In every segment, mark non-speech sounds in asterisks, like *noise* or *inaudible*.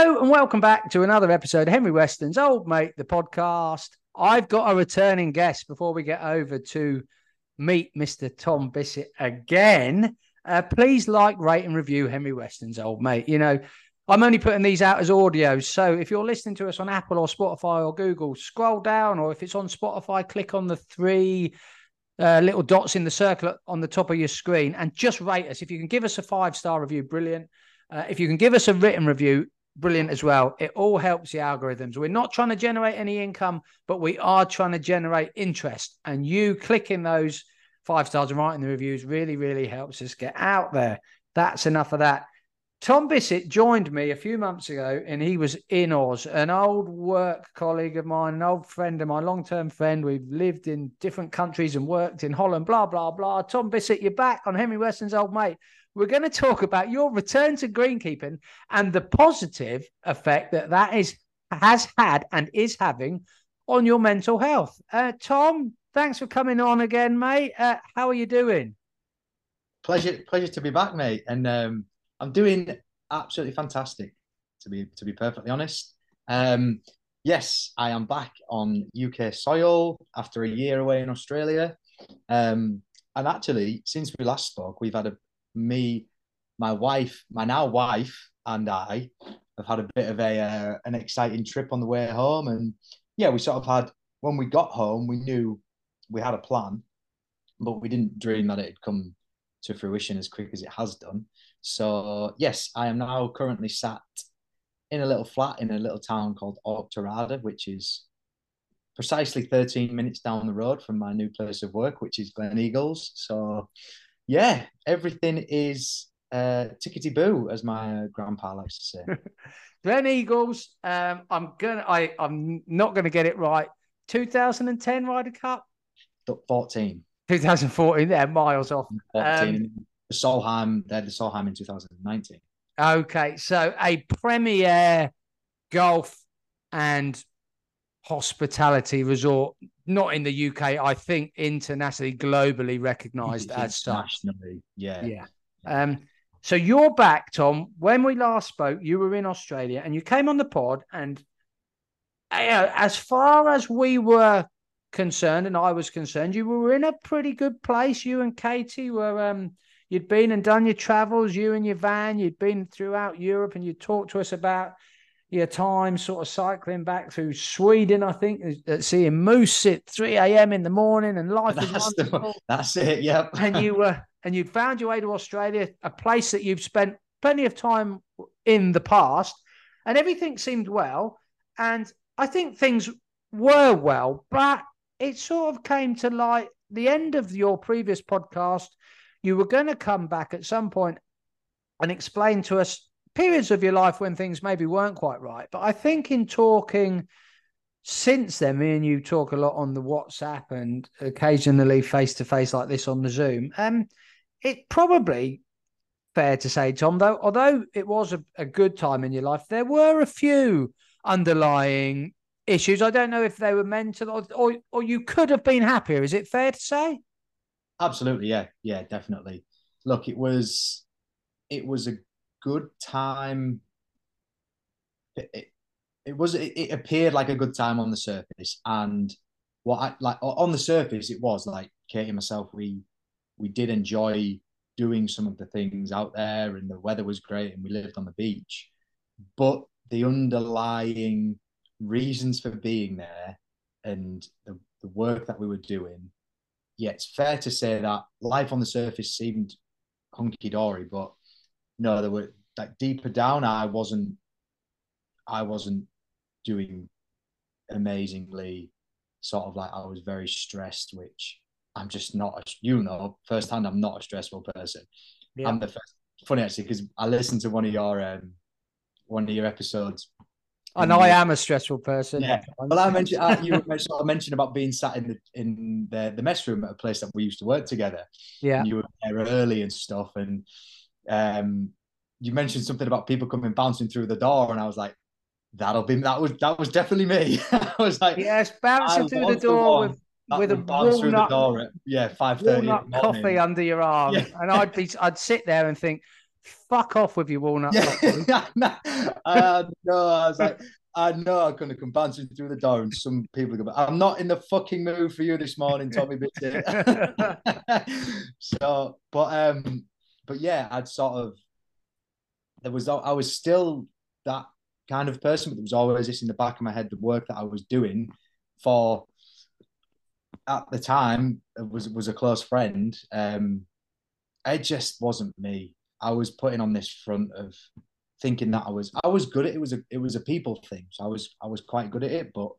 Hello and welcome back to another episode of Henry Weston's Old Mate, the podcast. I've got a returning guest before we get over to meet Mr. Tom Bissett again. Uh, please like, rate, and review Henry Weston's Old Mate. You know, I'm only putting these out as audio. So if you're listening to us on Apple or Spotify or Google, scroll down, or if it's on Spotify, click on the three uh, little dots in the circle on the top of your screen and just rate us. If you can give us a five star review, brilliant. Uh, if you can give us a written review, brilliant as well. It all helps the algorithms. We're not trying to generate any income, but we are trying to generate interest. And you clicking those five stars and writing the reviews really, really helps us get out there. That's enough of that. Tom Bissett joined me a few months ago and he was in Oz, an old work colleague of mine, an old friend of mine, long term friend. We've lived in different countries and worked in Holland, blah, blah, blah. Tom Bissett, you're back on Henry Weston's old mate we're going to talk about your return to greenkeeping and the positive effect that that is has had and is having on your mental health. Uh, Tom, thanks for coming on again, mate. Uh, how are you doing? Pleasure, pleasure to be back, mate. And um, I'm doing absolutely fantastic. To be to be perfectly honest, um, yes, I am back on UK soil after a year away in Australia. Um, and actually, since we last spoke, we've had a, me, my wife, my now wife, and I have had a bit of a uh, an exciting trip on the way home, and yeah, we sort of had when we got home, we knew we had a plan, but we didn't dream that it'd come to fruition as quick as it has done. So yes, I am now currently sat in a little flat in a little town called Auchterarder, which is precisely 13 minutes down the road from my new place of work, which is Gleneagles. So yeah, everything is uh, tickety boo, as my uh, grandpa likes to say. *laughs* Gleneagles. Um, I'm gonna. I. I'm not gonna get it right. 2010 Ryder Cup. 14. 2014. They're miles off. 14. Um, the Solheim. They're the Solheim in 2019. Okay, so a premier golf and hospitality resort not in the UK, I think internationally, globally recognized as such. Yeah. Yeah. Um, so you're back, Tom. When we last spoke, you were in Australia and you came on the pod. And uh, as far as we were concerned, and I was concerned, you were in a pretty good place. You and Katie were, um, you'd been and done your travels, you and your van, you'd been throughout Europe and you talked to us about your time sort of cycling back through Sweden, I think, seeing moose at 3 a.m. in the morning and life that's is wonderful. The, *laughs* that's it, yep. and you were *laughs* uh, and you'd found your way to Australia, a place that you've spent plenty of time in the past, and everything seemed well. And I think things were well, but it sort of came to light the end of your previous podcast. You were going to come back at some point and explain to us periods of your life when things maybe weren't quite right. But I think in talking since then, me and you talk a lot on the WhatsApp and occasionally face to face like this on the Zoom. Um, it probably fair to say, Tom, though, although it was a, a good time in your life, there were a few underlying issues. I don't know if they were mental or, or, or you could have been happier. Is it fair to say? Absolutely, yeah, yeah, definitely. Look, it was it was a good time. It, it, it was it, it, appeared like a good time on the surface, and what I like on the surface it was like Katie and myself we we did enjoy doing some of the things out there, and the weather was great, and we lived on the beach, but the underlying reasons for being there and the, the work that we were doing yeah, it's fair to say that life on the surface seemed hunky dory, but no, there were like deeper down. I wasn't. I wasn't doing amazingly. Sort of like I was very stressed, which I'm just not. A, you know, firsthand, I'm not a stressful person. Yeah. I'm the first. Funny actually, because I listened to one of your um, one of your episodes I know I am a stressful person. Yeah. *laughs* Well, I mentioned you of mentioned about being sat in the in the, the mess room at a place that we used to work together. Yeah. And you were there early and stuff, and um, you mentioned something about people coming bouncing through the door, and I was like, "That'll be that was that was definitely me." *laughs* I was like, "Yes, bouncing through the door with." With a walnut, through the door at, yeah, five thirty coffee under your arm, yeah. and I'd be, I'd sit there and think, fuck off with your walnut. Yeah, no, uh, no, I was like, I know I'm going to come bouncing through the door, and some people go, I'm not in the fucking mood for you this morning, Tommy *laughs* *laughs* so, but um, but yeah, I'd sort of there was I was still that kind of person, but there was always this in the back of my head, the work that I was doing for at the time was was a close friend. Um, it just wasn't me. I was putting on this front of thinking that I was I was good at it. it was a it was a people thing. So I was I was quite good at it, but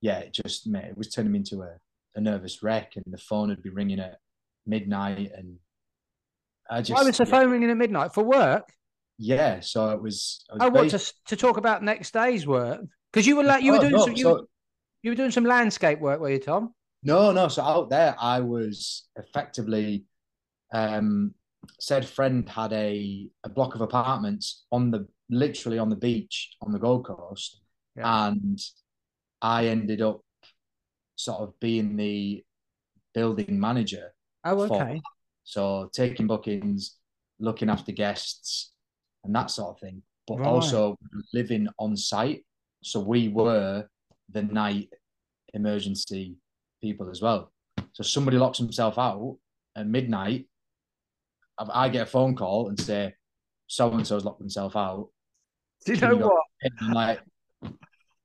yeah, it just mate, it was turning me into a, a nervous wreck and the phone would be ringing at midnight and I just Why was the phone ringing at midnight for work? yeah, so it was, I was Oh, what to to talk about next day's work? Because you were like you were Oh, doing no, some you, so- were, you were doing some landscape work, were you, Tom? No, no. So out there, I was effectively, um, said friend had a, a block of apartments on the literally on the beach on the Gold Coast, Yeah. and I ended up sort of being the building manager. Oh, okay. So taking bookings, looking after guests, and that sort of thing. But Right. also living on site. So we were the night emergency people as well. So somebody locks himself out at midnight. I get a phone call and say, so and so's locked himself out. Do you know you what? And I'm like,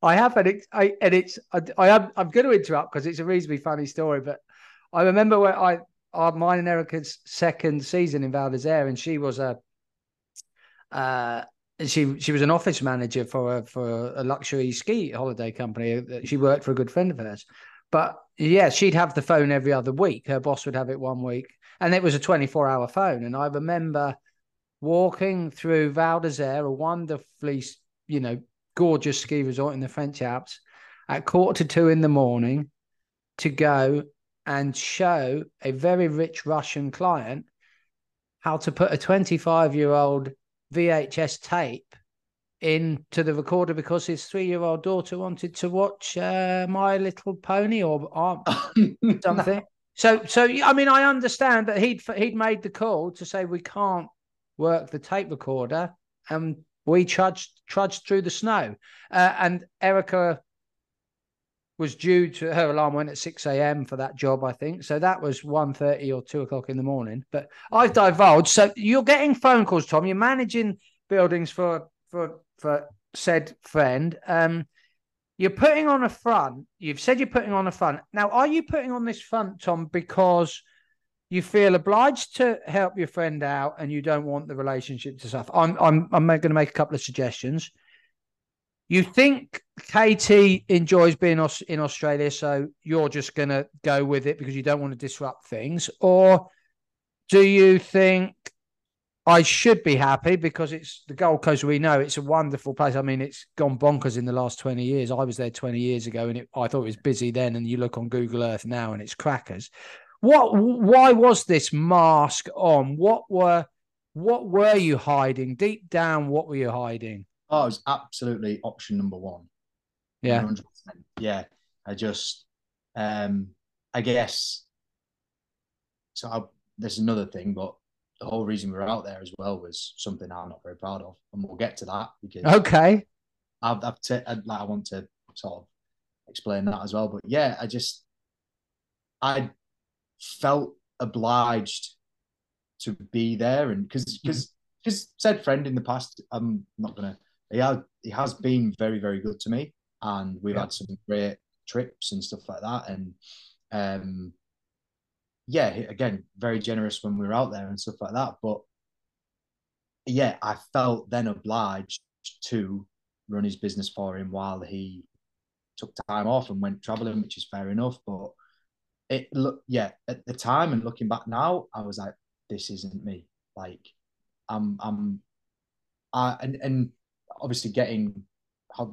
I have an ex- I, and it's I, I am I'm going to interrupt because it's a reasonably funny story, but I remember when I our mine and Erica's second season in Val d'Isere, and she was a uh she she was an office manager for a for a luxury ski holiday company. She worked for a good friend of hers, but yeah, she'd have the phone every other week. Her boss would have it one week, and it was a 24 hour phone. And I remember walking through Val d'Isere, a wonderfully you know gorgeous ski resort in the French Alps at quarter to two in the morning to go and show a very rich Russian client how to put a 25 year old VHS tape into the recorder because his three year old daughter wanted to watch uh, My Little Pony or um, *laughs* something. So, so I mean, I understand that he'd he'd made the call to say we can't work the tape recorder, and we trudged trudged through the snow. Uh, and Erica was due to her alarm went at six a.m. for that job, I think. So that was 1.30 or two o'clock in the morning. But I've divulged. So you're getting phone calls, Tom. You're managing buildings for for for said friend. Um, you're putting on a front. You've said you're putting on a front. Now, are you putting on this front, Tom, because you feel obliged to help your friend out and you don't want the relationship to suffer? I'm I'm I'm going to make a couple of suggestions. You think Katie enjoys being in Australia, so you're just going to go with it because you don't want to disrupt things, or do you think I should be happy because it's the Gold Coast. We know it's a wonderful place. I mean, it's gone bonkers in the last 20 years. I was there 20 years ago and it, I thought it was busy then. And you look on Google Earth now and it's crackers. What, why was this mask on? What were, what were you hiding deep down? What were you hiding? Oh, it was absolutely option number one. Yeah. 100%. Yeah. I just, um, I guess, so I, there's another thing, but the whole reason we were out there as well was something I'm not very proud of. And we'll get to that because Okay. I've, I've t- I'd, like, I want to sort of explain that as well. But yeah, I just, I felt obliged to be there. And because, because, because said friend in the past, I'm not going to, he, had, he has been very, very good to me. And we've Yeah. had some great trips and stuff like that. And, um, yeah, again, very generous when we were out there and stuff like that. But yeah, I felt then obliged to run his business for him while he took time off and went traveling, which is fair enough. But it look yeah, at the time and looking back now, I was like, this isn't me. Like, I'm I'm I and and obviously getting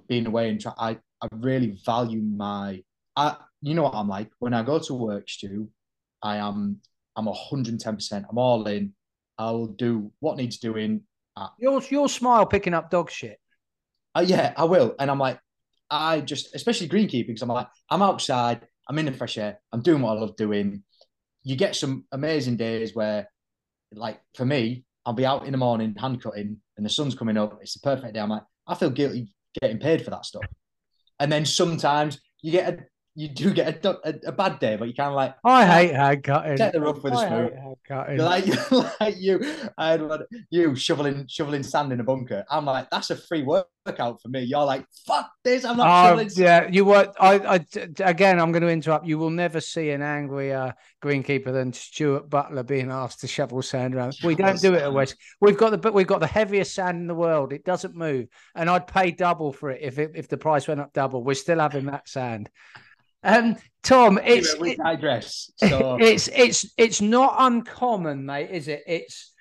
being away and try I I really value my I you know what I'm like when I go to work, Stu. I am I'm 110%. I'm all in. I'll do what needs doing. Your, your smile picking up dog shit. Uh, yeah, I will. And I'm like, I just, especially greenkeeping, because I'm like, I'm outside, I'm in the fresh air, I'm doing what I love doing. You get some amazing days where, like, for me, I'll be out in the morning hand cutting, and the sun's coming up. It's the perfect day. I'm like, I feel guilty getting paid for that stuff. And then sometimes you get a you do get a, a, a bad day, but you kind of like I oh, hate hand cutting. Set the rough with a spoon. Like *laughs* like you, I had you shoveling shoveling sand in a bunker. I'm like, that's a free workout for me. You're like, fuck this. I'm not oh, shoveling. Yeah, you were. I, I again, I'm going to interrupt. You will never see an angrier greenkeeper than Stuart Butler being asked to shovel sand around. We don't do it at West. We've got the but we've got the heaviest sand in the world. It doesn't move, and I'd pay double for it if it, if the price went up double. We're still having that sand. Um, Tom, it's we digress. *laughs* So. It's it's it's not uncommon, mate, is it? It's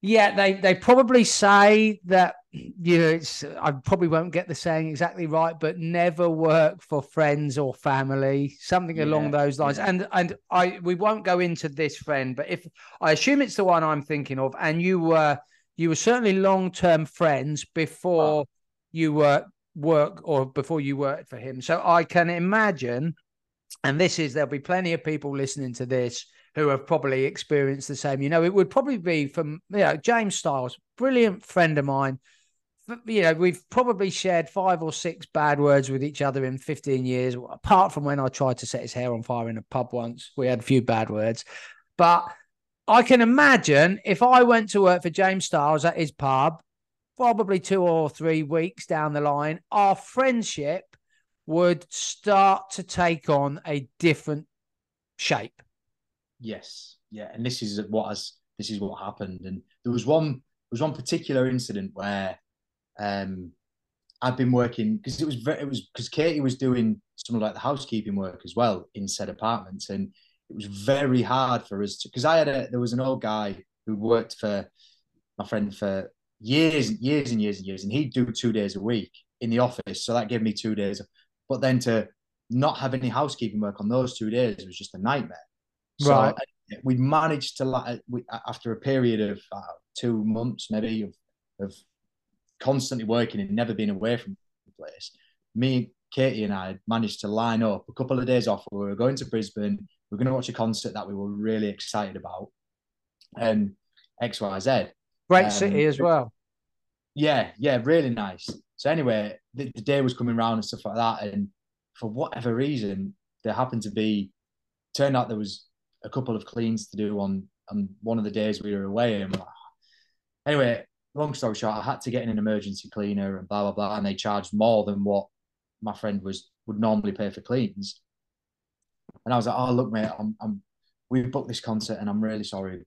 yeah, they they probably say that you know it's I probably won't get the saying exactly right, but never work for friends or family, something yeah, along those lines. Yeah. And and I we won't go into this friend, but if I assume it's the one I'm thinking of, and you were you were certainly long term friends before oh. you were work or before you worked for him. So I can imagine, and this is there'll be plenty of people listening to this who have probably experienced the same. You know, it would probably be from you know James Styles, brilliant friend of mine. You know, we've probably shared five or six bad words with each other in 15 years, apart from when I tried to set his hair on fire in a pub once. We had a few bad words. But I can imagine if I went to work for James Styles at his pub probably two or three weeks down the line, our friendship would start to take on a different shape. Yes, yeah, and this is what has this is what happened. And there was one there was one particular incident where um I'd been working because it was very, it was because Katie was doing some like the housekeeping work as well in said apartments, and it was very hard for us to because I had a there was an old guy who worked for my friend for years and years and years and years, and he'd do two days a week in the office. So that gave me two days. But then to not have any housekeeping work on those two days was just a nightmare. Right. So we managed to, like, we, after a period of uh, two months, maybe of, of constantly working and never being away from the place, me, Katie, and I managed to line up a couple of days off. We were going to Brisbane. We are going to watch a concert that we were really excited about, and X, Y, Z. Great um, city as well. Yeah, yeah, really nice. So anyway, the, the, day was coming around and stuff like that, and for whatever reason, there happened to be. Turned out there was a couple of cleans to do on on one of the days we were away, and like, anyway, long story short, I had to get in an emergency cleaner and blah blah blah, and they charged more than what my friend was would normally pay for cleans. And I was like, "Oh, look, mate, I'm, I'm we booked this concert, and I'm really sorry,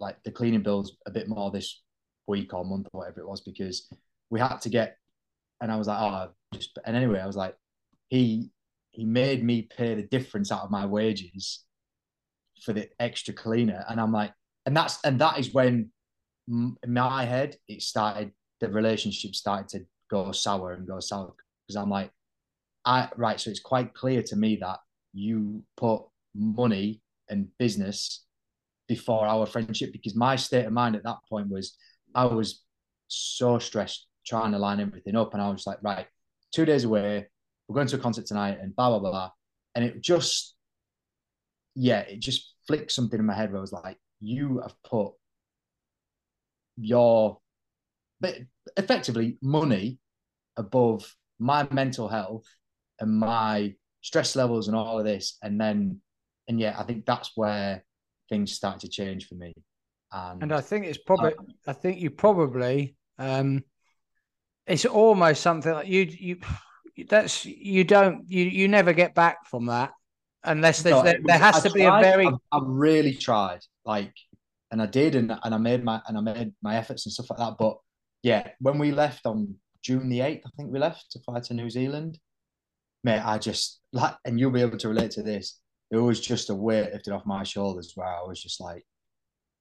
like the cleaning bills a bit more this week or month or whatever it was because we had to get and I was like, oh just and anyway, I was like, he he made me pay the difference out of my wages for the extra cleaner. And I'm like, and that's and that is when in my head it started the relationship started to go sour and go sour because I'm like, I right, so it's quite clear to me that you put money and business before our friendship because my state of mind at that point was I was so stressed trying to line everything up. And I was like, right, two days away, we're going to a concert tonight and blah, blah, blah. And it just, yeah, it just flicked something in my head where I was like, you have put your, but effectively money above my mental health and my stress levels and all of this. And then, and yeah, I think that's where things start to change for me. And, and I think it's probably, I, I think you probably, um, it's almost something like you, you, that's, you don't, you, you never get back from that unless there's, no, there, there, has I to be a very, I've, I've, really tried like, and I did, and, and I made my, and I made my efforts and stuff like that. But yeah, when we left on June the 8th, I think we left to fly to New Zealand, mate, I just like, and you'll be able to relate to this it was just a weight lifted off my shoulders where I was just like,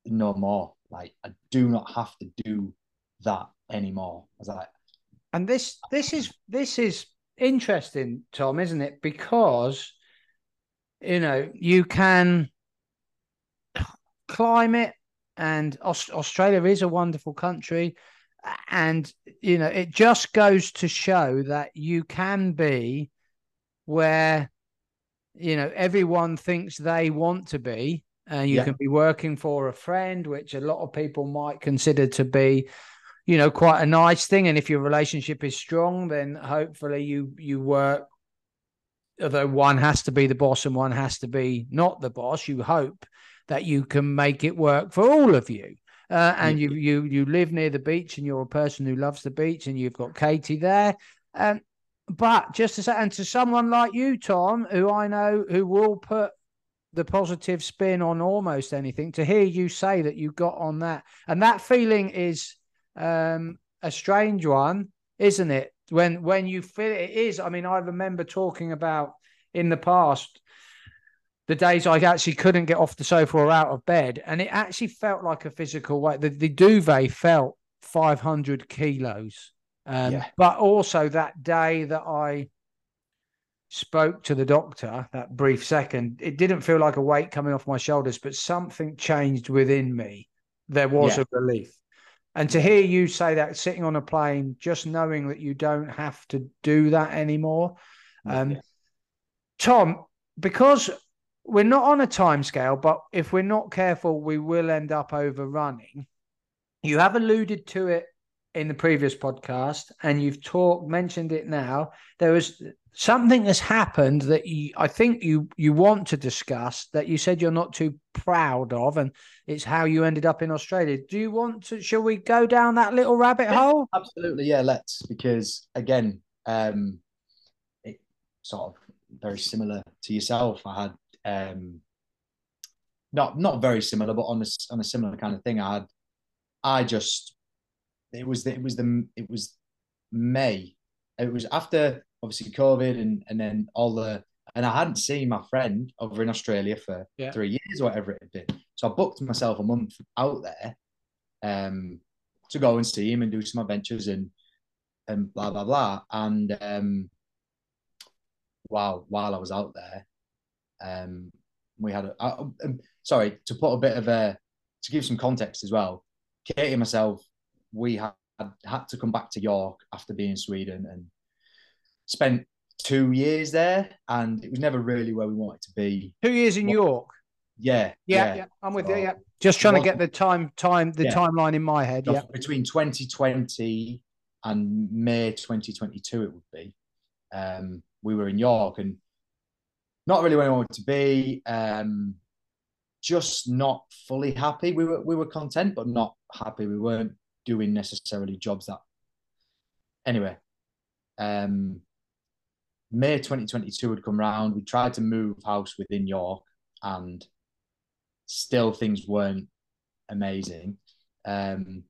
no more. Like I do not have to do that anymore. I was like, and this this is this is interesting, Tom, isn't it? Because you know you can climate and Australia is a wonderful country and you know it just goes to show that you can be where you know everyone thinks they want to be and you Yeah. can be working for a friend, which a lot of people might consider to be, you know, quite a nice thing. And if your relationship is strong, then hopefully you you work. Although one has to be the boss and one has to be not the boss, you hope that you can make it work for all of you. Uh, and Yeah. you you you live near the beach, and you're a person who loves the beach, and you've got Katie there. Um, but just to say, and to someone like you, Tom, who I know who will put the positive spin on almost anything, to hear you say that you got on that, and that feeling is um, a strange one, isn't it? When when you feel it is. I mean, I remember talking about in the past the days I actually couldn't get off the sofa or out of bed, and it actually felt like a physical weight. The, the duvet felt 500 kilos. Um, Yeah. But also that day that I spoke to the doctor, that brief second, it didn't feel like a weight coming off my shoulders, but something changed within me. There was Yeah. a relief. And to hear you say that sitting on a plane, just knowing that you don't have to do that anymore. Um, Yeah. Tom, because we're not on a time scale, but if we're not careful, we will end up overrunning. You have alluded to it in the previous podcast, and you've talked mentioned it now. There was something that's happened that you, I think you you want to discuss that you said you're not too proud of, and it's how you ended up in Australia. Do you want to? Shall we go down that little rabbit hole? Absolutely, yeah. Let's because again, um, it sort of very similar to yourself. I had um, not not very similar, but on a on a similar kind of thing. I had, I just it was the, it was the it was May. It was after obviously COVID and and then all the and I hadn't seen my friend over in Australia for Yeah. three years or whatever it had been. So I booked myself a month out there, um, to go and see him and do some adventures and and blah blah blah. And um, while while I was out there, um, we had a, I, um, sorry to put a bit of a to give some context as well. Katie and myself, we had had to come back to York after being in Sweden and spent two years there, and it was never really where we wanted to be. Two years in What- York. Yeah, Yeah, yeah, I'm with you. Yeah, just trying to get the time, time, the Yeah. timeline in my head. Yeah, between 2020 and May 2022, it would be. Um, we were in York and not really where we wanted to be. Um, just not fully happy. We were we were content, but not happy. We weren't doing necessarily jobs that. Anyway, um, May 2022 had come round. We tried to move house within York, and still things weren't amazing. Um,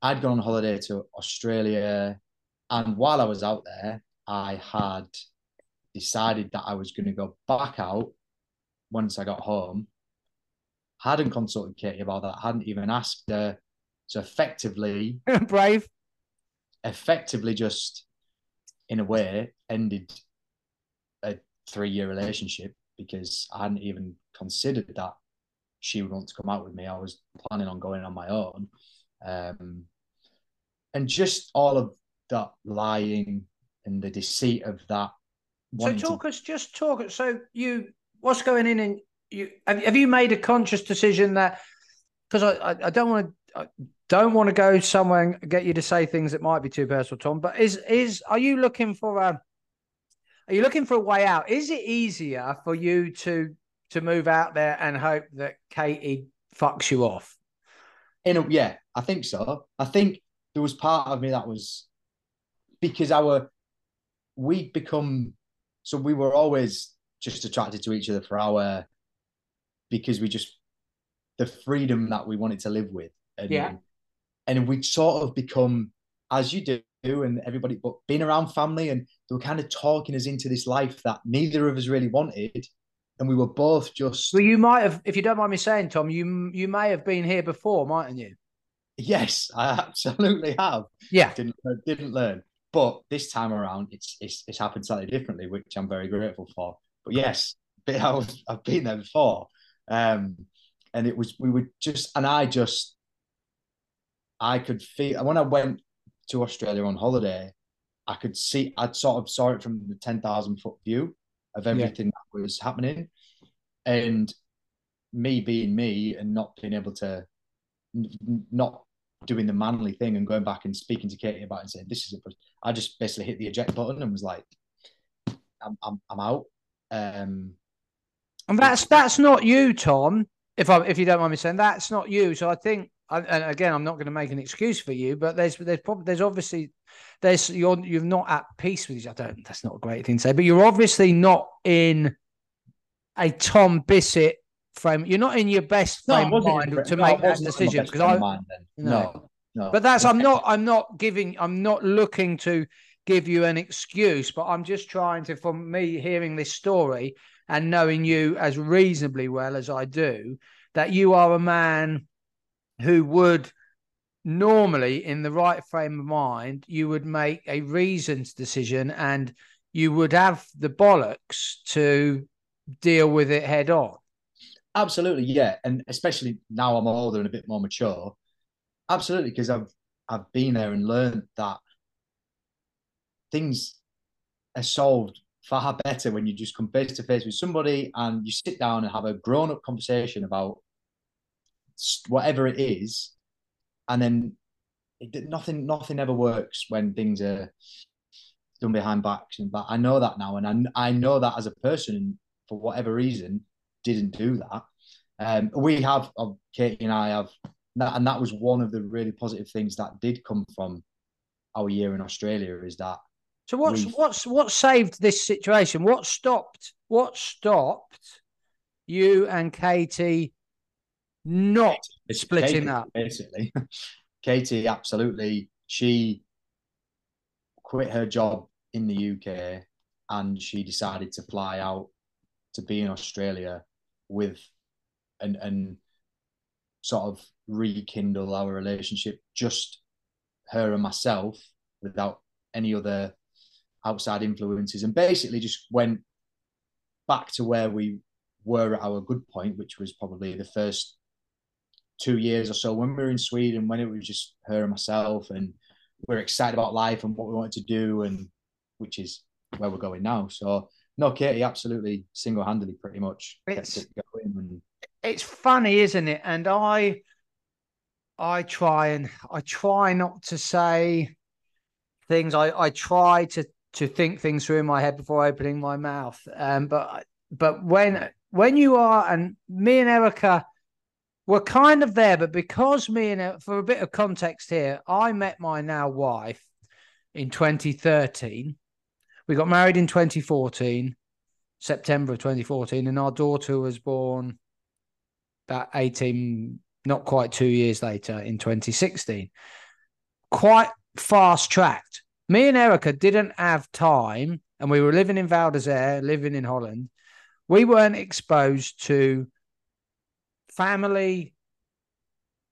I'd gone on holiday to Australia, and while I was out there, I had decided that I was going to go back out once I got home. Hadn't consulted Katie about that. Hadn't even asked her. So effectively, *laughs* brave. effectively, just in a way, ended a three-year relationship because I hadn't even considered that she would want to come out with me. I was planning on going on my own. Um, and just all of that lying and the deceit of that. So wanting to- talk us, just talk. So you, what's going in, and you have, have you made a conscious decision that because I, I, I don't want to. Don't want to go somewhere and get you to say things that might be too personal, Tom. But is is are you looking for a are you looking for a way out? Is it easier for you to to move out there and hope that Katie fucks you off? In a, yeah, I think so. I think there was part of me that was because our we'd become so we were always just attracted to each other for our because we just the freedom that we wanted to live with and Yeah. And we'd sort of become as you do and everybody but being around family and they were kind of talking us into this life that neither of us really wanted and we were both just Well, you might have, if you don't mind me saying, Tom, you you may have been here before, mightn't you? yes i absolutely have Yeah. didn't didn't learn. But this time around, it's it's it's happened slightly differently, which I'm very grateful for. But yes, but I was, I've been there before, um, and it was we would just and I just I could feel when I went to Australia on holiday, I could see I'd sort of saw it from the ten thousand foot view of everything that was happening, and me being me and not being able to, not doing the manly thing and going back and speaking to Katie about it and saying this is it. I just basically hit the eject button and was like, I'm I'm, I'm out. Um, and that's that's not you, Tom. If I if you don't mind me saying, that's not you. So I think, and again, I'm not going to make an excuse for you, but there's there's probably there's obviously there's you're you're not at peace with you. I don't. That's not a great thing to say, but you're obviously not in a Tom Bissett frame. You're not in your best frame no, of mind to no, make that decision because I mind, no, no. But that's I'm not I'm not giving I'm not looking to give you an excuse, but I'm just trying to, from me hearing this story and knowing you as reasonably well as I do, that you are a man who would normally, in the right frame of mind, you would make a reasoned decision and you would have the bollocks to deal with it head on. Absolutely, yeah, and especially now I'm older and a bit more mature. Absolutely, because I've I've been there and learned that things are solved far better when you just come face to face with somebody and you sit down and have a grown up conversation about whatever it is, and then it, nothing nothing ever works when things are done behind backs and but I know that now, and I I know that as a person for whatever reason didn't do that. Um, we have, uh, Katie and I have, and that was one of the really positive things that did come from our year in Australia is that. So what's what's what saved this situation? What stopped? What stopped you and Katie not it's splitting Katie, up? Basically, *laughs* Katie absolutely. She quit her job in the UK and she decided to fly out to be in Australia with and and sort of rekindle our relationship, just her and myself, without any other outside influences, and basically just went back to where we were at our good point, which was probably the first two years or so when we were in Sweden, when it was just her and myself, and we are excited about life and what we wanted to do, and which is where we're going now. So no, Katie absolutely single handedly pretty much it's, it going. And... It's funny, isn't it? And I I try and I try not to say things. I, I try to to think things through in my head before opening my mouth. Um, but but when when you are and me and Erica were kind of there, but because me and uh, for a bit of context here, I met my now wife in 2013 we got married in 2014, September of 2014, and our daughter was born about 18, not quite two years later in 2016. Quite fast tracked. Me and Erica didn't have time, and we were living in Val d'Isere, living in Holland. We weren't exposed to family,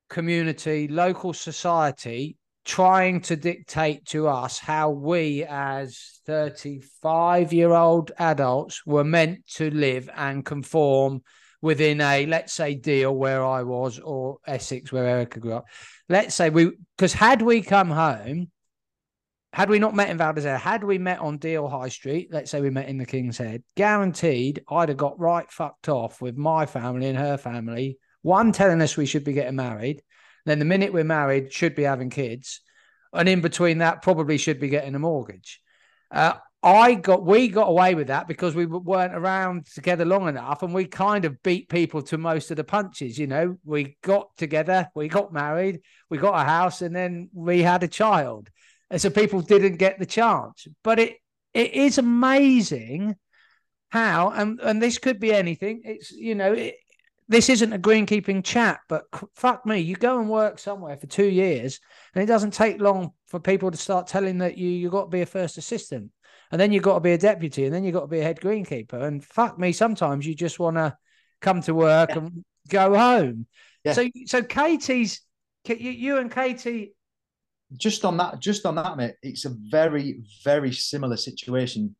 community, local society trying to dictate to us how we, as 35 year old adults, were meant to live and conform within a, let's say, Deal where I was or Essex where Erica grew up. Let's say we, because had we come home, had we not met in Val d'Isere, had we met on Deal High Street, let's say we met in the King's Head, guaranteed I'd have got right fucked off with my family and her family. One telling us we should be getting married, then the minute we're married, should be having kids, and in between that, probably should be getting a mortgage. Uh, I got we got away with that because we weren't around together long enough, and we kind of beat people to most of the punches. You know, we got together, we got married, we got a house, and then we had a child, and so people didn't get the chance. But it it is amazing how, and and this could be anything. It's you know, it, this isn't a greenkeeping chat, but fuck me, you go and work somewhere for two years, and it doesn't take long for people to start telling that you you got to be a first assistant, and then you got to be a deputy, and then you got to be a head greenkeeper, and fuck me, sometimes you just want to come to work yeah. and go home. Yeah. So so Katie's you and Katie. Just on that, just on that, mate, it's a very, very similar situation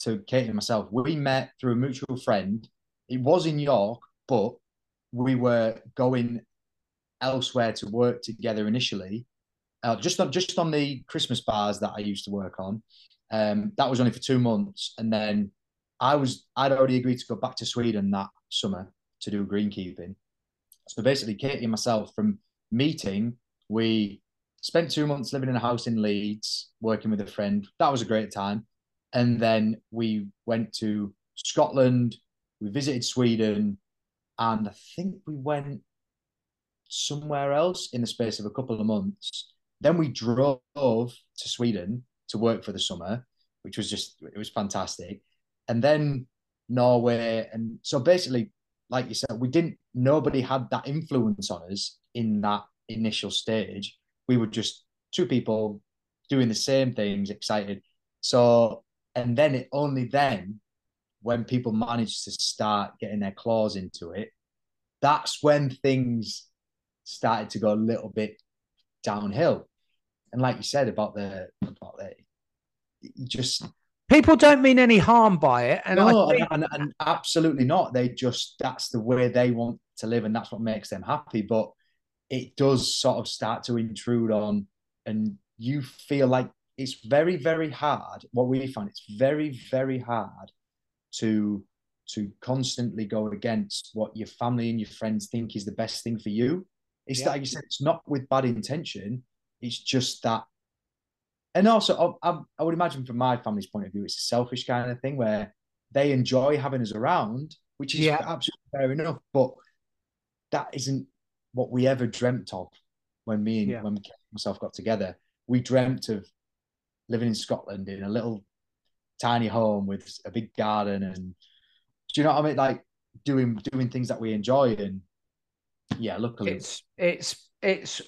to Katie and myself. We met through a mutual friend. It was in York, but we were going elsewhere to work together initially. Uh, just on just on the Christmas bars that I used to work on. Um, that was only for two months, and then I was I'd already agreed to go back to Sweden that summer, to do greenkeeping. So basically, Katie and myself, from meeting, we spent two months living in a house in Leeds, working with a friend. That was a great time. And then we went to Scotland, we visited Sweden, and I think we went somewhere else in the space of a couple of months. Then we drove to Sweden to work for the summer, which was just it was fantastic. And then Norway, and so basically, like you said, we didn't. Nobody had that influence on us in that initial stage. We were just two people doing the same things, excited. So, and then it only then when people managed to start getting their claws into it, that's when things started to go a little bit downhill. And like you said about the about the just people don't mean any harm by it. And no, think... and, and, and absolutely not. They just that's the way they want to live, and that's what makes them happy. But it does sort of start to intrude on, and you feel like it's very, very hard. What we find it's very, very hard to to constantly go against what your family and your friends think is the best thing for you. It's yeah. like you said, it's not with bad intention. It's just that. And also, I, I would imagine from my family's point of view, it's a selfish kind of thing where they enjoy having us around, which is yeah. absolutely fair enough. But that isn't what we ever dreamt of when me and yeah. when myself got together. We dreamt of living in Scotland in a little tiny home with a big garden and do you know what I mean? Like doing doing things that we enjoy and yeah, luckily it's it's it's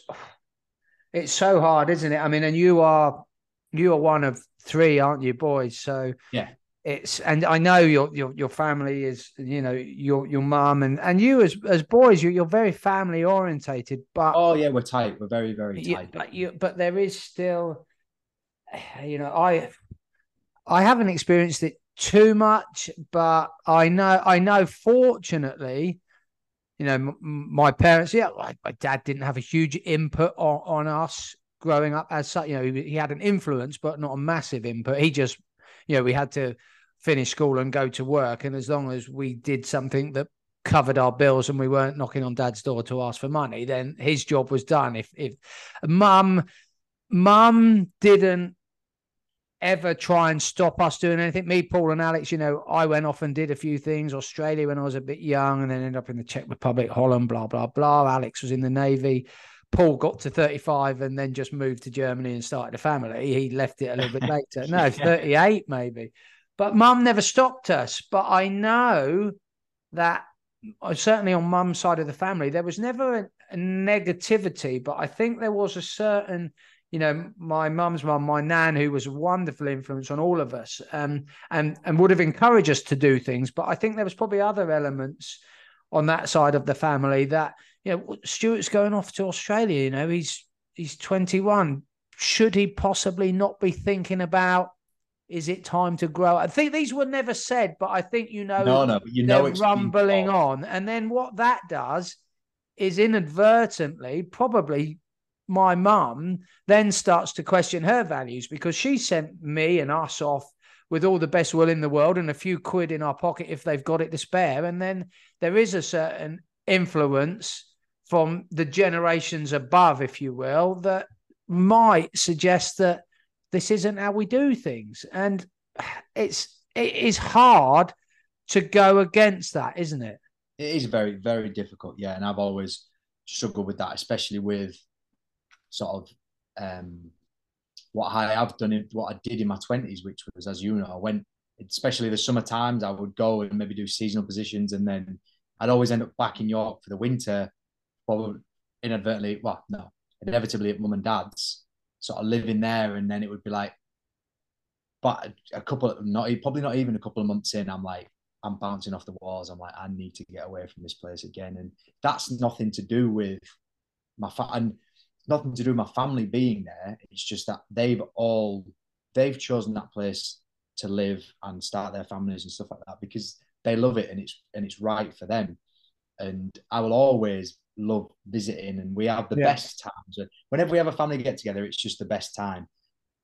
it's so hard, isn't it? I mean, and you are you are one of three, aren't you, boys? So yeah, it's and I know your your your family is you know your your mum and and you as as boys you you're very family orientated. But oh yeah, we're tight. We're very very tight. You, but you but there is still, *sighs* you know, I I haven't experienced it too much, but I know I know fortunately you know, m- my parents, yeah, like my dad didn't have a huge input on, on us growing up as such. You know, he, he, had an influence, but not a massive input. He just, you know, we had to finish school and go to work. And as long as we did something that covered our bills and we weren't knocking on dad's door to ask for money, then his job was done. If, if mum, mum didn't ever try and stop us doing anything. Me, Paul, and Alex, you know, I went off and did a few things. Australia when I was a bit young, and then ended up in the Czech Republic, Holland, blah blah blah. Alex was in the navy. Paul got to 35 and then just moved to Germany and started a family. He left it a little bit *laughs* later. No, 38 maybe. But mum never stopped us. But I know that uh, certainly on mum's side of the family, there was never a, a negativity, but I think there was a certain you know, my mum's mum, my nan, who was a wonderful influence on all of us, um, and and would have encouraged us to do things. But I think there was probably other elements on that side of the family that you know, Stuart's going off to Australia. You know, he's he's 21. Should he possibly not be thinking about? Is it time to grow? I think these were never said, but I think you know, no, no, you know, it's rumbling on, and then what that does is inadvertently probably my mum then starts to question her values because she sent me and us off with all the best will in the world and a few quid in our pocket if they've got it to spare. And then there is a certain influence from the generations above, if you will, that might suggest that this isn't how we do things. And it's it is hard to go against that, isn't it? It is very, very difficult, yeah. And I've always struggled with that, especially with sort of um, what I have done, in, what I did in my twenties, which was, as you know, I went, especially the summer times, I would go and maybe do seasonal positions, and then I'd always end up back in York for the winter, probably inadvertently, well, no, inevitably at mum and dad's, sort of living there, and then it would be like, but a couple, of, not probably not even a couple of months in, I'm like, I'm bouncing off the walls. I'm like, I need to get away from this place again, and that's nothing to do with my fa- and nothing to do with my family being there. It's just that they've all they've chosen that place to live and start their families and stuff like that because they love it and it's and it's right for them. And I will always love visiting and we have the yeah. best times. Whenever we have a family get together, it's just the best time.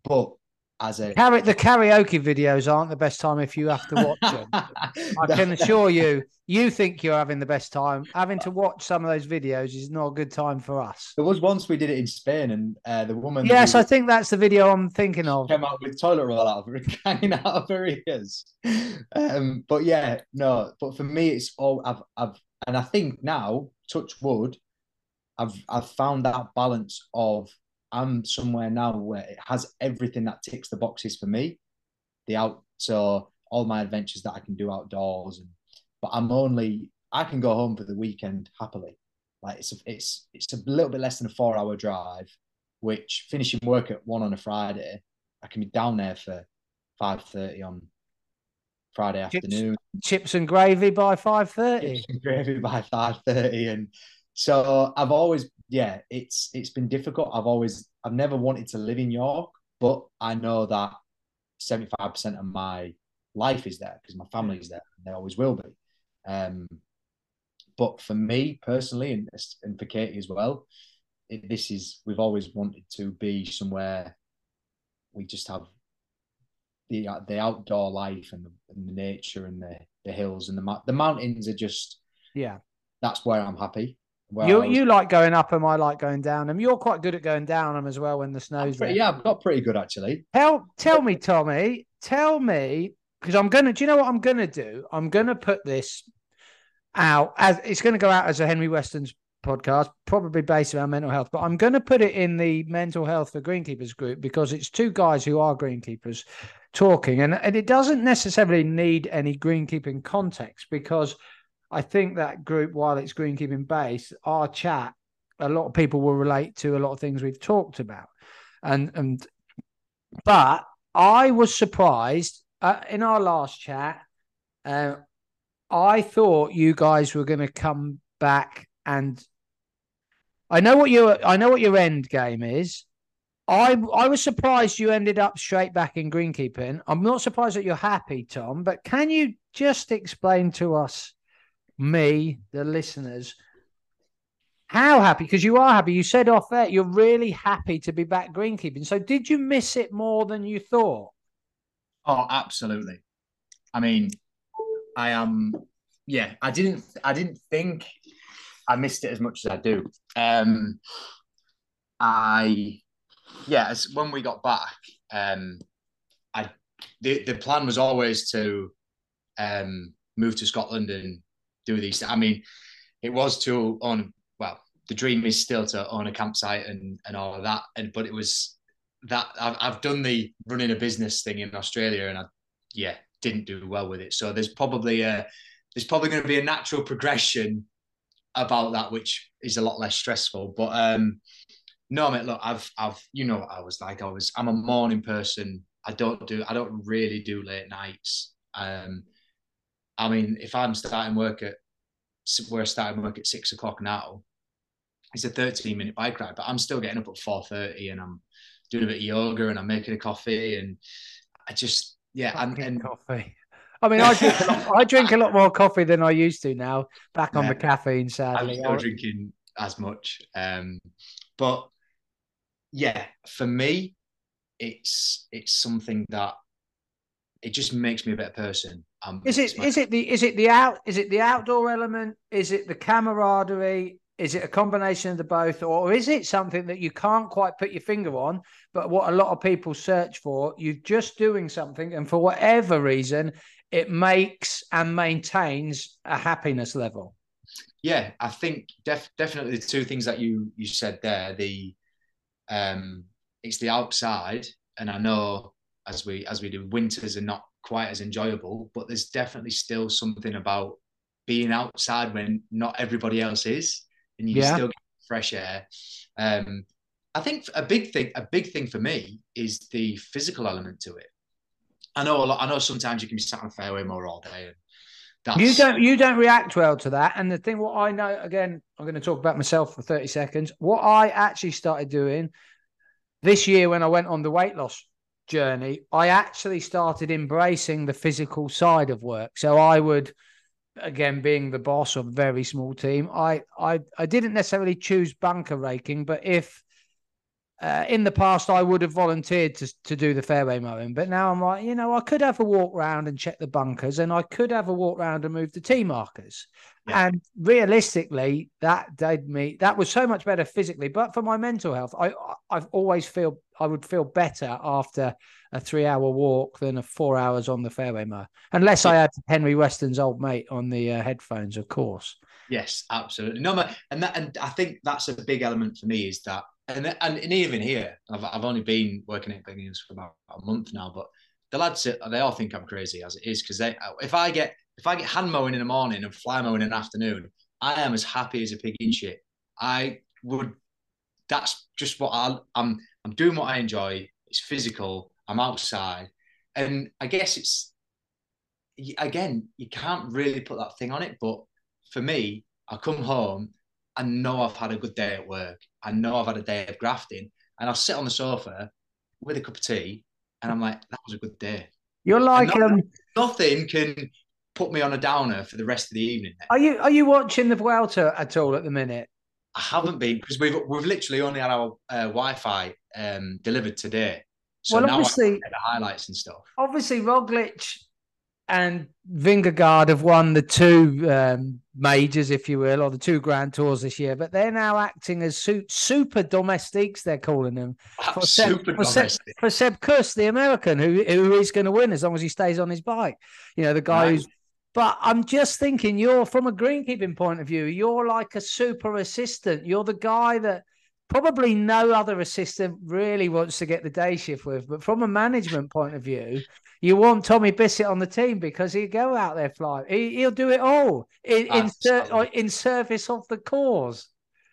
But as a the karaoke videos aren't the best time if you have to watch them. *laughs* I can assure you, you think you're having the best time. Having to watch some of those videos is not a good time for us. There was once we did it in Spain, and uh, the woman Yes, I think that's the video I'm thinking of. came out with toilet roll out of her, *laughs* hanging out of her ears. Um, but yeah, no. But for me, it's all I've, I've, and I think now, touch wood, I've, I've found that balance of I'm somewhere now where it has everything that ticks the boxes for me. The out, so all my adventures that I can do outdoors, and but I'm only I can go home for the weekend happily. Like it's a, it's it's a little bit less than a four hour drive, which finishing work at one on a Friday, I can be down there for five thirty on Friday afternoon, Chips and gravy by five thirty. gravy by five thirty, and so I've always yeah, it's it's been difficult. I've always I've never wanted to live in York, but I know that seventy five percent of my life is there because my family is there and they always will be. Um, but for me personally, and and for Katie as well, it, this is we've always wanted to be somewhere we just have the uh, the outdoor life and the, and the nature and the the hills and the the mountains are just Yeah. that's where I'm happy. Where You was- you like going up them, I like going down them. You're quite good at going down them as well when the snow's pretty- yeah, I've got pretty good actually. Tell tell me, Tommy, tell me, because I'm gonna do you know what I'm gonna do? I'm gonna put this out as it's gonna go out as a Henry Weston's podcast, probably based around mental health, but I'm gonna put it in the mental health for greenkeepers group because it's two guys who are greenkeepers talking and, and it doesn't necessarily need any greenkeeping context because I think that group, while it's greenkeeping based, our chat, a lot of people will relate to a lot of things we've talked about. And and but I was surprised uh, in our last chat. Uh, I thought you guys were going to come back and I know what your I know what your end game is. I I was surprised you ended up straight back in greenkeeping. I'm not surprised that you're happy, Tom. But can you just explain to us, me, the listeners, how happy? Because you are happy. You said off there you're really happy to be back greenkeeping. So did you miss it more than you thought? Oh, absolutely. I mean, I am. Yeah, I didn't. I didn't think I missed it as much as I do. Um, I, yeah, as when we got back, um, I the the plan was always to, um, move to Scotland and do these. I mean, it was to own. Well, the dream is still to own a campsite and and all of that. And but it was that I've I've done the running a business thing in Australia, and I yeah didn't do well with it. So there's probably a there's probably going to be a natural progression about that, which is a lot less stressful. But um, no, mate, look, I've I've you know what I was like. I was I'm a morning person. I don't do I don't really do late nights. Um, I mean, if I'm starting work at we're starting work at six o'clock now, it's a 13 minute bike ride, but I'm still getting up at 4:30 and I'm doing a bit of yoga and I'm making a coffee and I just yeah Fucking and coffee. *laughs* I mean, I drink, a lot, I drink a lot more coffee than I used to now. Back on Yeah. the caffeine, side. I'm still drinking as much. Um, but yeah, for me, it's it's something that it just makes me a better person. Um, Is it my- is it the is it the out is it the outdoor element? Is it the camaraderie? Is it a combination of the both, or is it something that you can't quite put your finger on? But what a lot of people search for, you're just doing something, and for whatever reason, it makes and maintains a happiness level. yeah, I think def- definitely the two things that you you said there. The um, it's the outside, and I know as we as we do, winters are not quite as enjoyable, but there's definitely still something about being outside when not everybody else is, and you Yeah. still get fresh air. Um, I think a big thing, a big thing for me is the physical element to it. I know a lot. I know sometimes you can be sat on a fairway more all day. And that's, You don't you don't react well to that. And the thing what I know again, I'm going to talk about myself for 30 seconds. What I actually started doing this year when I went on the weight loss journey, I actually started embracing the physical side of work. So I would again being the boss of a very small team, I I I didn't necessarily choose bunker raking, but if uh, in the past, I would have volunteered to to do the fairway mowing, but now I'm like, you know, I could have a walk round and check the bunkers, and I could have a walk round and move the tee markers. Yeah. And realistically, that did me that was so much better physically, but for my mental health, I I've always feel I would feel better after a three hour walk than a four hours on the fairway mow, unless yeah. I had Henry Weston's old mate on the uh, headphones, of course. Yes, absolutely. No, and that, and I think that's a big element for me is that and, and, and even here, I've, I've only been working at Bingham's for about a month now, but the lads uh, they all think I'm crazy as it is because they uh, if I get if I get hand mowing in the morning and fly mowing in the afternoon, I am as happy as a pig in shit. I would. That's just what I, I'm. I'm doing what I enjoy. It's physical. I'm outside, and I guess it's again you can't really put that thing on it. But for me, I come home and know I've had a good day at work. I know I've had a day of grafting, and I'll sit on the sofa with a cup of tea, and I'm like, that was a good day. You're like nothing, um, nothing can put me on a downer for the rest of the evening. Are you are you watching the Vuelta at all at the minute? I haven't been because we've we've literally only had our uh, Wi-Fi um, delivered today. So well, obviously, the highlights and stuff. Obviously, Roglic and Vingegaard have won the two um, majors, if you will, or the two Grand Tours this year, but they're now acting as su- super domestiques. They're calling them for Seb, for, Seb, for Sepp Kuss, the American, who who is going to win as long as he stays on his bike. You know, the guy right. who's. But I'm just thinking, you're from a greenkeeping point of view, you're like a super assistant. You're the guy that probably no other assistant really wants to get the day shift with. But from a management point of view, you want Tommy Bissett on the team because he'll go out there flying. He, will do it all in in, ser- in, service of the cause.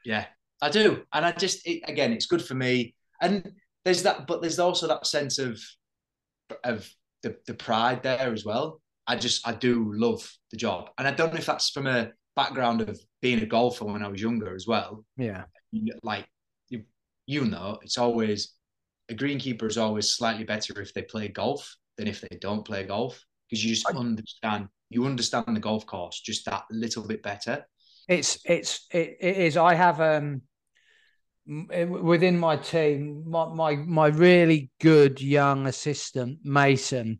Yeah, I do, and I just it, again, it's good for me. And there's that, but there's also that sense of of the, the pride there as well. I just I do love the job, and I don't know if that's from a background of being a golfer when I was younger as well. Yeah, like you you know, it's always a greenkeeper is always slightly better if they play golf than if they don't play golf because you just understand you understand the golf course just that little bit better. It's it's it, it is. I have um within my team my, my my really good young assistant Mason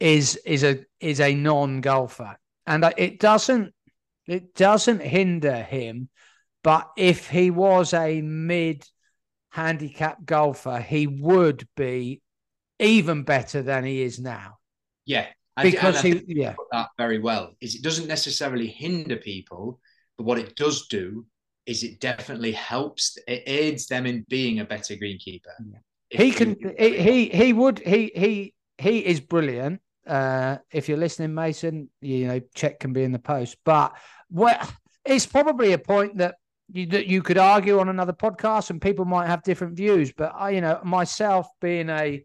is is a is a non golfer and it doesn't it doesn't hinder him but if he was a mid handicap golfer he would be even better than he is now. Yeah, because he yeah that very well. Is it doesn't necessarily hinder people, but what it does do is it definitely helps. It aids them in being a better greenkeeper. Yeah. He can. He, he he would. He he he is brilliant. Uh, if you're listening, Mason, you know check can be in the post. But what it's probably a point that you, that you could argue on another podcast, and people might have different views. But I, you know, myself being a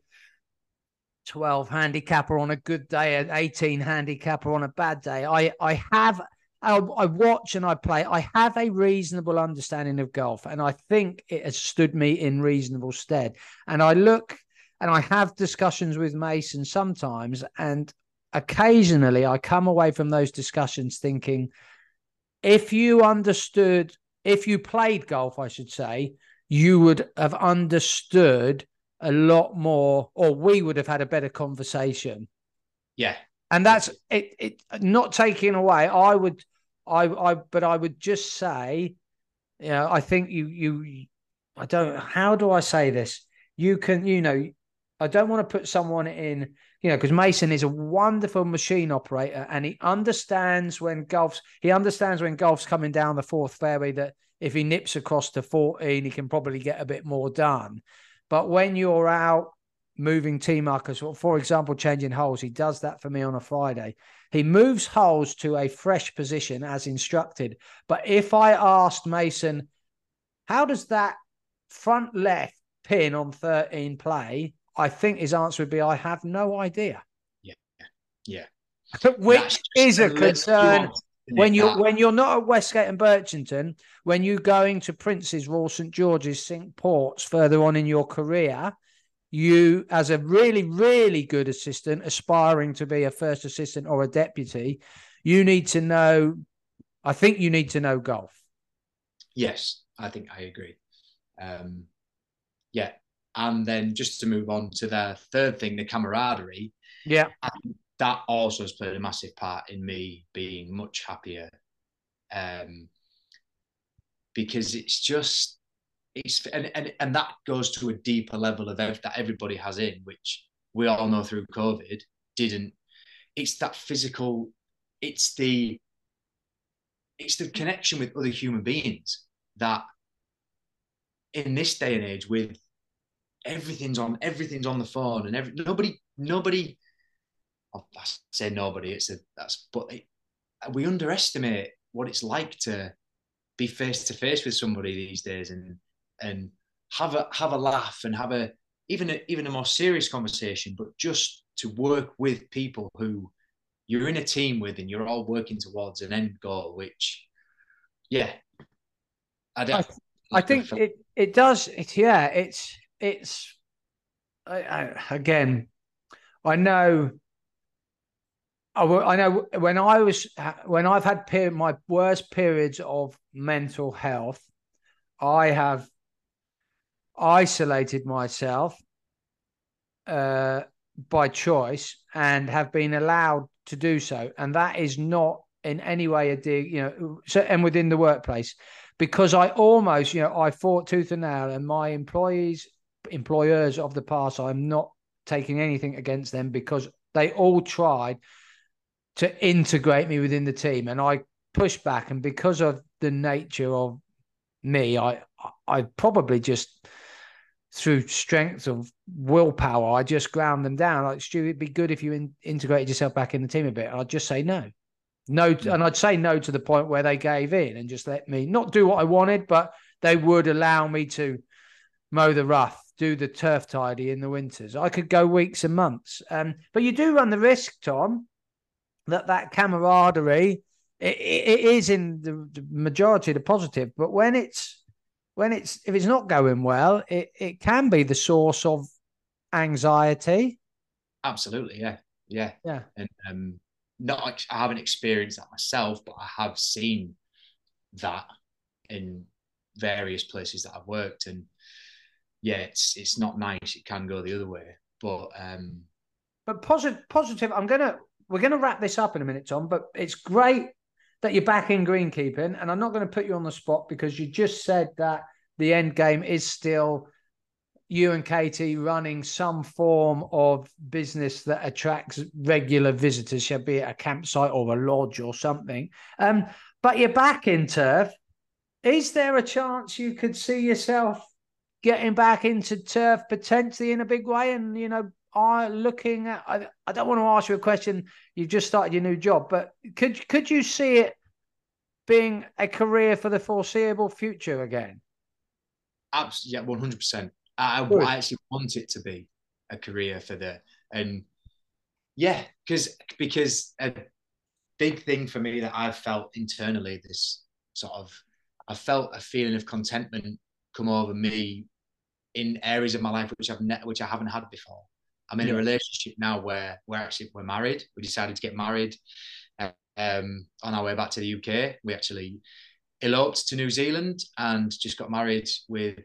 12 handicapper on a good day, an 18 handicapper on a bad day. I, I have, I, I watch and I play. I have a reasonable understanding of golf, and I think it has stood me in reasonable stead. And I look and I have discussions with Mason sometimes, and occasionally I come away from those discussions thinking, if you understood, if you played golf, I should say, you would have understood a lot more, or we would have had a better conversation. Yeah. And that's it, it not taking away. I would, I, I, but I would just say, you know, I think you, you, I don't, how do I say this? You can, you know, I don't want to put someone in, you know, because Mason is a wonderful machine operator and he understands when golf's, he understands when golf's coming down the fourth fairway that if he nips across to 14, he can probably get a bit more done. But when you're out moving tee markers, for example, changing holes, he does that for me on a Friday. He moves holes to a fresh position as instructed. But if I asked Mason, how does that front left pin on 13 play? I think his answer would be, I have no idea. Yeah. Yeah. *laughs* Which That's is a concern when you're when you're not at Westgate and Birchington, when you're going to Prince's, Royal St George's, Cinque Ports further on in your career, you as a really really good assistant, aspiring to be a first assistant or a deputy, you need to know. I think you need to know golf. Yes, I think I agree. Um, yeah. And then just to move on to the third thing, the camaraderie. Yeah. That also has played a massive part in me being much happier. Um, because it's just it's and, and and that goes to a deeper level of that everybody has in, which we all know through COVID didn't. It's that physical. It's the it's the connection with other human beings that in this day and age with everything's on everything's on the phone and every nobody nobody Oh, I say nobody it's a that's but it, we underestimate what it's like to be face to face with somebody these days and and have a have a laugh and have a even a, even a more serious conversation but just to work with people who you're in a team with and you're all working towards an end goal which yeah. I, I, I think *laughs* it it does it yeah it's it's I, I, again i know I know when I was when I've had my worst periods of mental health, I have isolated myself uh, by choice and have been allowed to do so, and that is not in any way a dig, you know. So, and within the workplace, because I almost, you know, I fought tooth and nail, and my employees, employers of the past, I'm not taking anything against them because they all tried to integrate me within the team, and I pushed back, and because of the nature of me, I I probably just through strength of willpower, I just ground them down. Like, Stu, it'd be good if you in, integrated yourself back in the team a bit. And I'd just say no. No, and I'd say no to the point where they gave in and just let me not do what I wanted, but they would allow me to mow the rough, do the turf tidy in the winters. I could go weeks and months. Um, but you do run the risk, Tom, that that camaraderie it, it is in the, the majority of the positive, but when it's when it's if it's not going well, it, it can be the source of anxiety. Absolutely, yeah, yeah, yeah. And um, not I haven't experienced that myself, but I have seen that in various places that I've worked, and yeah, it's it's not nice. It can go the other way, but um, but positive, positive. I'm gonna we're gonna wrap this up in a minute, Tom. But it's great that you're back in greenkeeping, and I'm not going to put you on the spot because you just said that the end game is still you and Katie running some form of business that attracts regular visitors, shall be it a campsite or a lodge or something. Um, but you're back in turf. Is there a chance you could see yourself getting back into turf potentially in a big way? And you know, are looking at I, I don't want to ask you a question you've just started your new job but could could you see it being a career for the foreseeable future again? Absolutely yeah 100% I, I actually want it to be a career for the and yeah because because a big thing for me that I've felt internally this sort of I felt a feeling of contentment come over me in areas of my life which I've ne- which I haven't had before I'm in yeah. a relationship now where we're actually we're married. We decided to get married um, on our way back to the UK. We actually eloped to New Zealand and just got married with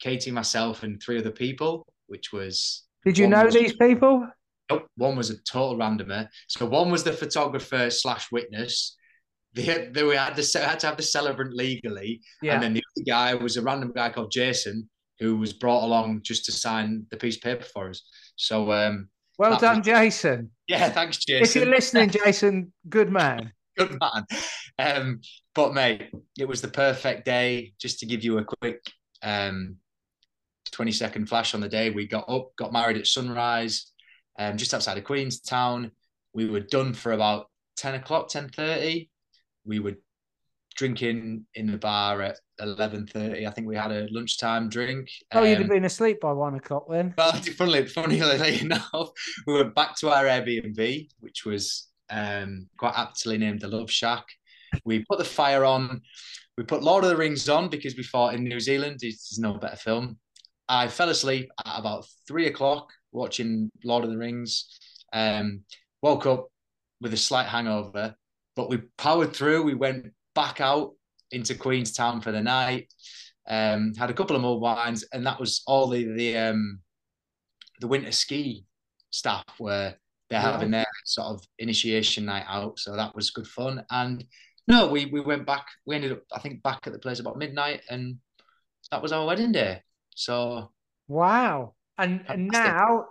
Katie, myself, and three other people, which was. Did you know was, these people? Nope. One was a total randomer. So one was the photographer slash witness. They, they we had, to, had to have the celebrant legally, yeah. and then the other guy was a random guy called Jason who was brought along just to sign the piece of paper for us. So, um, well done, was, Jason. Yeah, thanks, Jason. If you're listening, *laughs* Jason, good man. good man. Um, but mate, it was the perfect day. Just to give you a quick um, 20 second flash on the day, we got up, got married at sunrise, um, just outside of Queenstown. We were done for about 10 o'clock, 10.30. We were drinking in the bar at eleven thirty. I think we had a lunchtime drink. Oh, um, you'd have um, been asleep by one o'clock then. *laughs* Well, funnily, funnily *laughs* enough, we went back to our Airbnb, which was um, quite aptly named the Love Shack. We put the fire on. We put Lord of the Rings on because we thought in New Zealand there's no better film. I fell asleep at about three o'clock watching Lord of the Rings. Um, woke up with a slight hangover, but we powered through. We went back out into Queenstown for the night. Um, had a couple of more wines, and that was all the the um, the winter ski staff were they're yeah. having their sort of initiation night out. So that was good fun. And no, we we went back. We ended up, I think, back at the place about midnight, and that was our wedding day. So wow. And, and now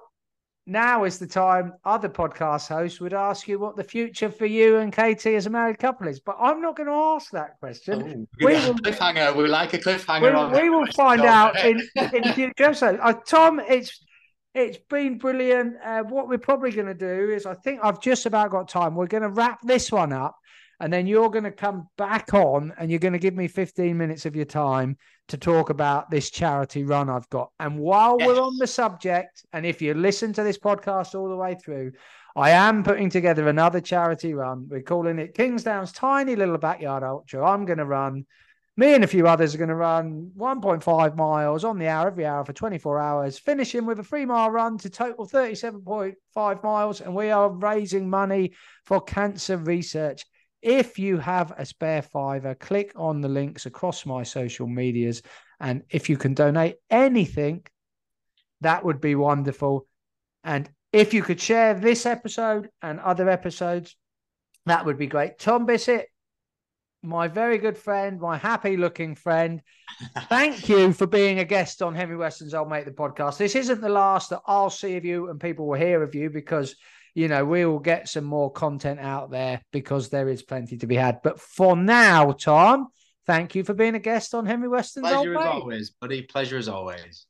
now is the time other podcast hosts would ask you what the future for you and Katie as a married couple is. But I'm not going to ask that question. Oh, we will, cliffhanger. We like a cliffhanger. We, we will find out in, in *laughs* future episodes. Uh, Tom, it's it's been brilliant. Uh, what we're probably going to do is, I think I've just about got time. We're going to wrap this one up, and then you're going to come back on, and you're going to give me 15 minutes of your time to talk about this charity run I've got. And while yes. we're on the subject, and if you listen to this podcast all the way through, I am putting together another charity run. We're calling it Kingsdown's Tiny Little Backyard Ultra. I'm going to run, me and a few others are going to run 1.5 miles on the hour every hour for 24 hours, finishing with a three mile run to total 37.5 miles. And we are raising money for cancer research. If you have a spare fiver, click on the links across my social medias. And if you can donate anything, that would be wonderful. And if you could share this episode and other episodes, that would be great. Tom Bissett, my very good friend, my happy looking friend, *laughs* thank you for being a guest on Henry Weston's Old Mate the podcast. This isn't the last that I'll see of you and people will hear of you because you know, we will get some more content out there because there is plenty to be had. But for now, Tom, thank you for being a guest on Henry Weston's Pleasure as always, buddy. Pleasure as always.